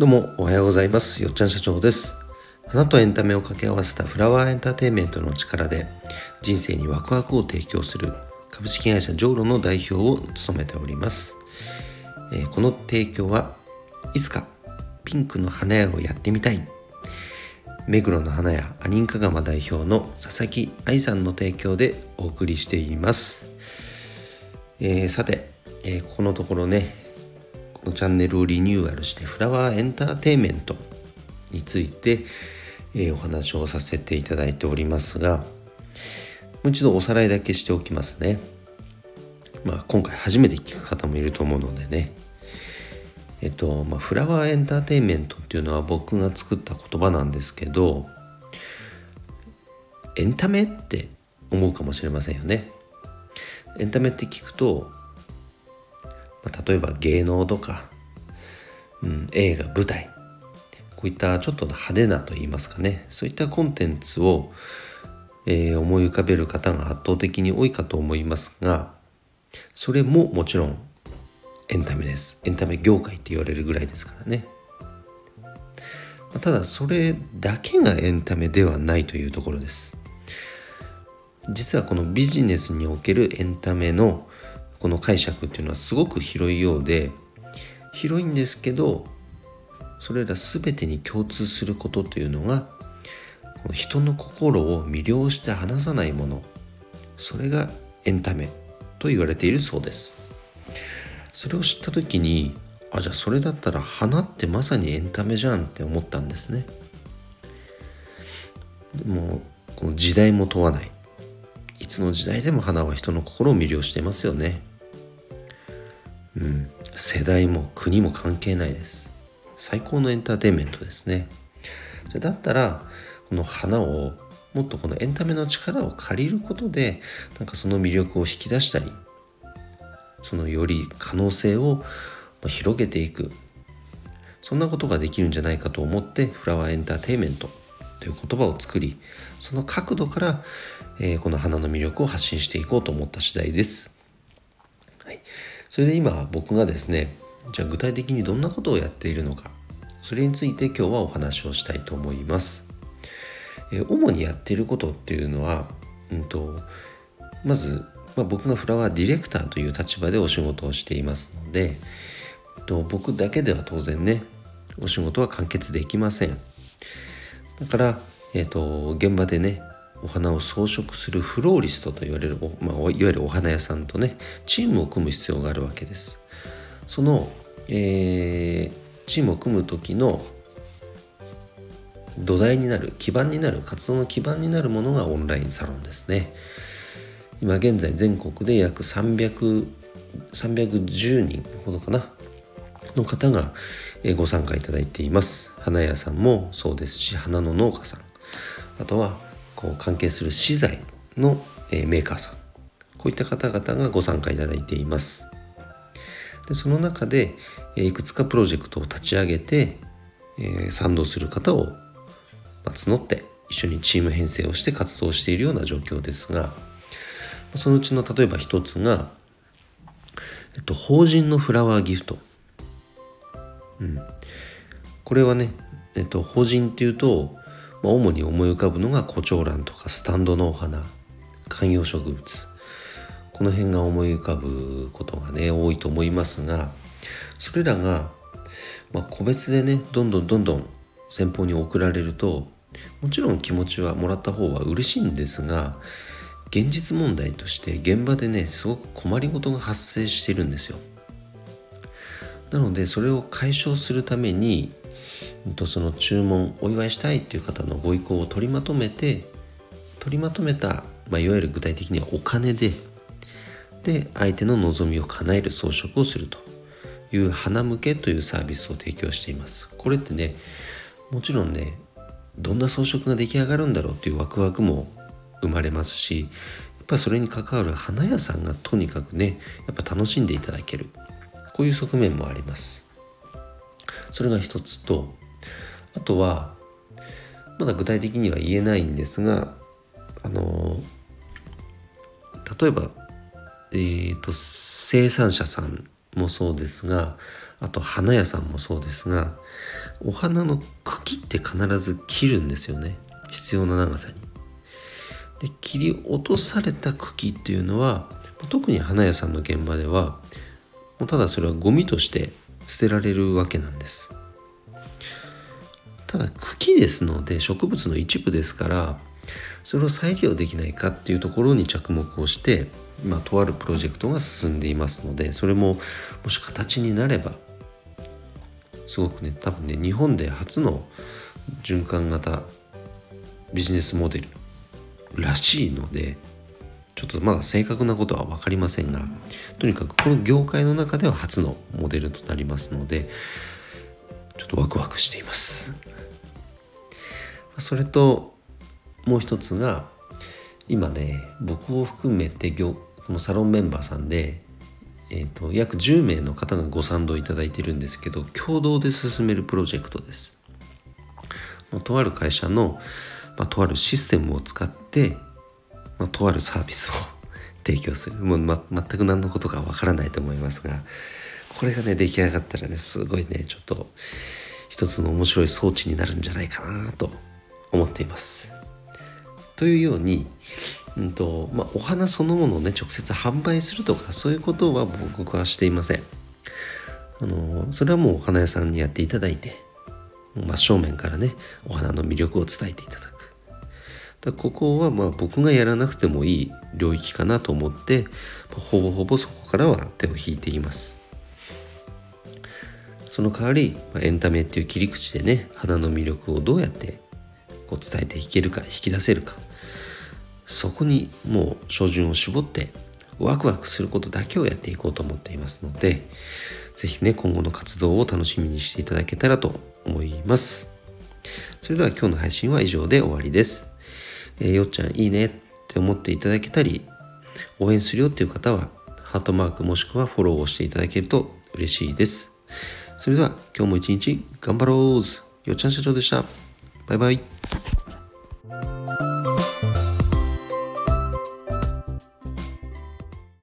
どうもおはようございます。よっちゃん社長です。花とエンタメを掛け合わせたフラワーエンターテインメントの力で人生にワクワクを提供する株式会社ジョーロの代表を務めております、え、この提供はいつかピンクの花屋をやってみたい。目黒の花屋アニンカガマ代表の佐々木愛さんの提供でお送りしています、えー、さて、えー、ここのところねのチャンネルをリニューアルしてフラワーエンターテインメントについて、えー、お話をさせていただいておりますがもう一度おさらいだけしておきますね。まあ今回初めて聞く方もいると思うのでね。えっと、まあ、フラワーエンターテインメントっていうのは僕が作った言葉なんですけどエンタメって思うかもしれませんよね。エンタメって聞くとまあ、例えば芸能とか、うん、映画舞台こういったちょっと派手なと言いますかねそういったコンテンツを、えー、思い浮かべる方が圧倒的に多いかと思いますがそれももちろんエンタメです。エンタメ業界って言われるぐらいですからね。ただそれだけがエンタメではないというところです。実はこのビジネスにおけるエンタメのこの解釈っていうのはすごく広いようで広いんですけどそれら全てに共通することというのが人の心を魅了して離さないものそれがエンタメと言われているそうです。それを知った時にあじゃあそれだったら花ってまさにエンタメじゃんって思ったんですね。でもこの時代も問わない。いつの時代でも花は人の心を魅了していますよね。うん、世代も国も関係ないです。最高のエンターテインメントですね。じゃだったらこの花をもっとこのエンタメの力を借りることでなんかその魅力を引き出したりそのより可能性を広げていく。そんなことができるんじゃないかと思ってフラワーエンターテインメントという言葉を作りその角度から、えー、この花の魅力を発信していこうと思った次第です。はい。それで今僕がですねじゃあ具体的にどんなことをやっているのかそれについて今日はお話をしたいと思います。え主にやっていることっていうのは、うんと、まず、まあ、僕がフラワーディレクターという立場でお仕事をしていますので、と僕だけでは当然ねお仕事は完結できません。だから、えーと現場でねお花を装飾するフローリストと言われる、まあ、いわゆるお花屋さんとねチームを組む必要があるわけです。その、えー、チームを組む時の土台になる基盤になる活動の基盤になるものがオンラインサロンですね。今現在全国で約300 310人ほどかなの方がご参加いただいています。花屋さんもそうですし花の農家さん。あとはこう関係する資材の、メーカーさん。こういった方々がご参加いただいています。でその中で、いくつかプロジェクトを立ち上げて、賛同する方を、ま募って一緒にチーム編成をして活動しているような状況ですがそのうちの例えば一つが、えっと、法人のフラワーギフト、うん、これはね、えっと、法人っていうとまあ、主に思い浮かぶのが胡蝶蘭とかスタンドのお花観葉植物。この辺が思い浮かぶことがね多いと思いますがそれらが、まあ、個別でねどんどんどんどん先方に送られるともちろん気持ちはもらった方は嬉しいんですが現実問題として現場でねすごく困りごとが発生してるんですよ。なのでそれを解消するためにその注文お祝いしたいっていう方のご意向を取りまとめて取りまとめた、まあ、いわゆる具体的にはお金でで相手の望みを叶える装飾をするという花向けというサービスを提供しています。これってねもちろんねどんな装飾が出来上がるんだろうっていうワクワクも生まれますしやっぱりそれに関わる花屋さんがとにかくねやっぱ楽しんでいただける。こういう側面もあります。それが一つとあとはまだ具体的には言えないんですがあの例えば、えーと、生産者さんもそうですがあと花屋さんもそうですがお花の茎って必ず切るんですよね必要な長さに。で切り落とされた茎っていうのは特に花屋さんの現場ではもうただそれはゴミとして捨てられるわけなんですただ茎ですので植物の一部ですからそれを再利用できないかっていうところに着目をしてまあ、とあるプロジェクトが進んでいますのでそれももし形になればすごくね多分ね日本で初の循環型ビジネスモデルらしいのでちょっとまだ正確なことは分かりませんがとにかくこの業界の中では初のモデルとなりますのでちょっとワクワクしています。それともう一つが今ね僕を含めて業このサロンメンバーさんで、えーと、約10名の方がご賛同いただいてるんですけど共同で進めるプロジェクトです。とある会社の、まあ、とあるシステムを使って、まあ、とあるサービスを 提供するもう、ま、全く何のことかわからないと思いますがこれがね出来上がったらねすごいねちょっと一つの面白い装置になるんじゃないかなと思っています。というようにうんとまあ、お花そのものをね直接販売するとかそういうことは僕はしていません。あのそれはもうお花屋さんにやっていただいて真正面からねお花の魅力を伝えていただく。だここはまあ僕がやらなくてもいい領域かなと思ってほぼほぼそこからは手を引いています。その代わり、エンタメっていう切り口でね花の魅力をどうやってこう伝えていけるか引き出せるか。そこにもう照準を絞ってワクワクすることだけをやっていこうと思っていますので是非ね今後の活動を楽しみにしていただけたらと思います。それでは今日の配信は以上で終わりです、えー、よっちゃんいいねって思っていただけたり応援するよっていう方はハートマークもしくはフォローをしていただけると嬉しいです。それでは今日も一日頑張ろうよっちゃん社長でした。バイバイ。